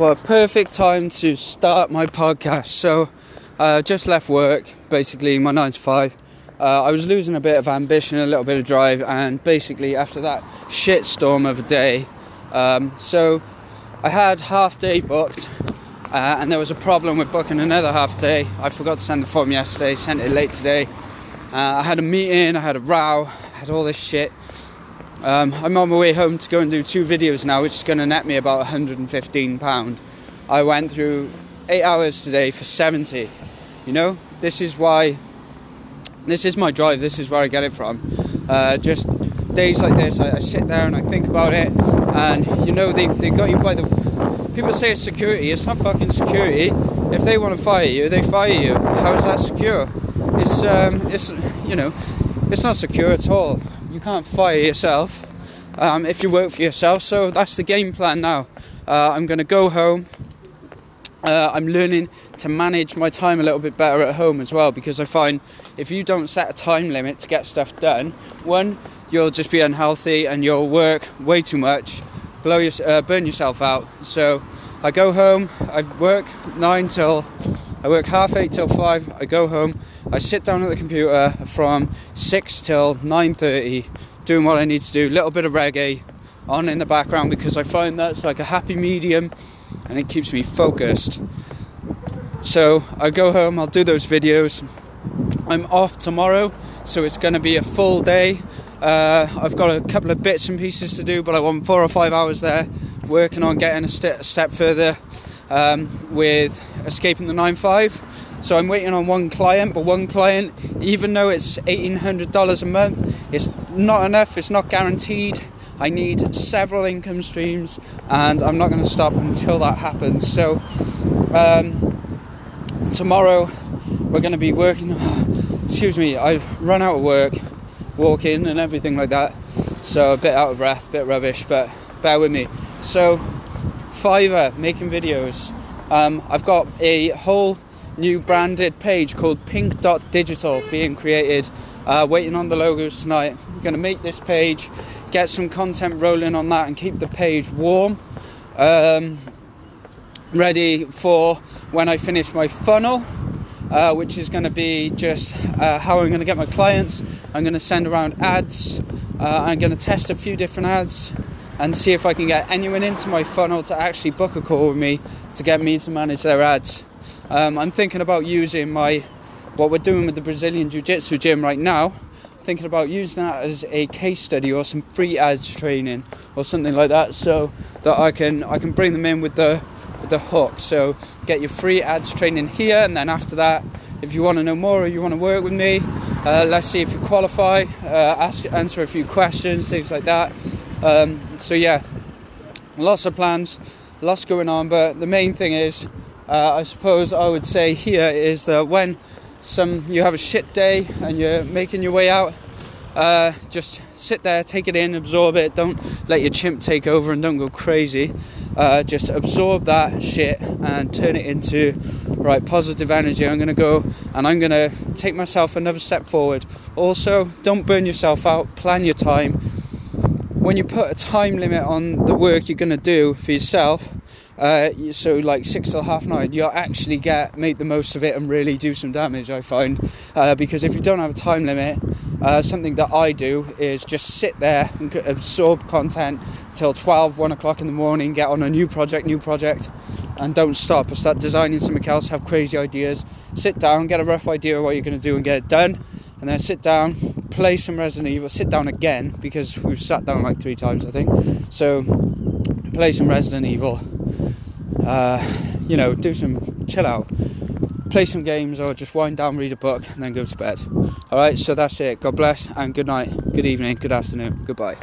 A perfect time to start my podcast. So, uh, just left work, basically my 9 to 5. Uh, I was losing a bit of ambition, a little bit of drive, and basically after that shit storm of a day, um, so I had half day booked, uh, and there was a problem with booking another half day. I forgot to send the form yesterday, sent it late today. Uh, I had a meeting, I had a row, I had all this shit. Um, I'm on my way home to go and do two videos now, which is going to net me about 115 pound. I went through eight hours today for 70. You know, this is why. This is my drive. This is where I get it from. Uh, just days like this, I, I, sit there and I think about it, and you know, they they got you by the. People say it's security. It's not fucking security. If they want to fire you, they fire you. How is that secure? It's um, it's you know, it's not secure at all you can't fire yourself um, if you work for yourself. So that's the game plan now. Uh, I'm going to go home. Uh, I'm learning to manage my time a little bit better at home as well because I find if you don't set a time limit to get stuff done, one, you'll just be unhealthy and you'll work way too much, blow your, uh, burn yourself out. So I go home, I work nine till I work half eight till five. I go home. I sit down at the computer from six till nine thirty, doing what I need to do. Little bit of reggae on in the background because I find that's like a happy medium, and it keeps me focused. So I go home. I'll do those videos. I'm off tomorrow, so it's going to be a full day. Uh, I've got a couple of bits and pieces to do, but I want four or five hours there working on getting a, st- a step further um, with escaping the 9.5. So I'm waiting on one client, but one client, even though it's $1,800 a month, it's not enough, it's not guaranteed. I need several income streams, and I'm not going to stop until that happens. So, um, tomorrow we're going to be working. Excuse me, I've run out of work, walking and everything like that. So, a bit out of breath, a bit rubbish, but bear with me. So, Fiverr, making videos. Um, I've got a whole new branded page called pink.digital being created. Uh, waiting on the logos tonight. I'm going to make this page, get some content rolling on that, and keep the page warm. Um, ready for when I finish my funnel, uh, which is going to be just uh, how I'm going to get my clients. I'm going to send around ads. Uh, I'm going to test a few different ads and see if I can get anyone into my funnel to actually book a call with me to get me to manage their ads. Um, I'm thinking about using my what we're doing with the Brazilian Jiu Jitsu gym right now. Thinking about using that as a case study or some free ads training or something like that, so that I can I can bring them in with the with the hook. So get your free ads training here, and then after that, if you want to know more or you want to work with me, uh, let's see if you qualify. Uh, ask answer a few questions, things like that. Um, so yeah, lots of plans, lots going on. But the main thing is, uh, I suppose I would say here is that when some you have a shit day and you're making your way out, uh, just sit there, take it in, absorb it. Don't let your chimp take over and don't go crazy. Uh, just absorb that shit and turn it into right positive energy. I'm to go and I'm to take myself another step forward. Also, don't burn yourself out. Plan your time when you put a time limit on the work you're going to do for yourself, uh, so like six till half nine, you'll actually get make the most of it and really do some damage. I find uh, because if you don't have a time limit, uh, something that I do is just sit there and absorb content till 12, 1 o'clock in the morning, get on a new project, new project, and don't stop. I start designing something else, have crazy ideas, sit down, get a rough idea of what you're going to do, and get it done and then sit down, play some Resident Evil, sit down again because we've sat down like three times, I think. So, play some Resident Evil, uh, you know, do some chill out, play some games, or just wind down, read a book, and then go to bed. Alright, so that's it. God bless, and good night, good evening, good afternoon, goodbye.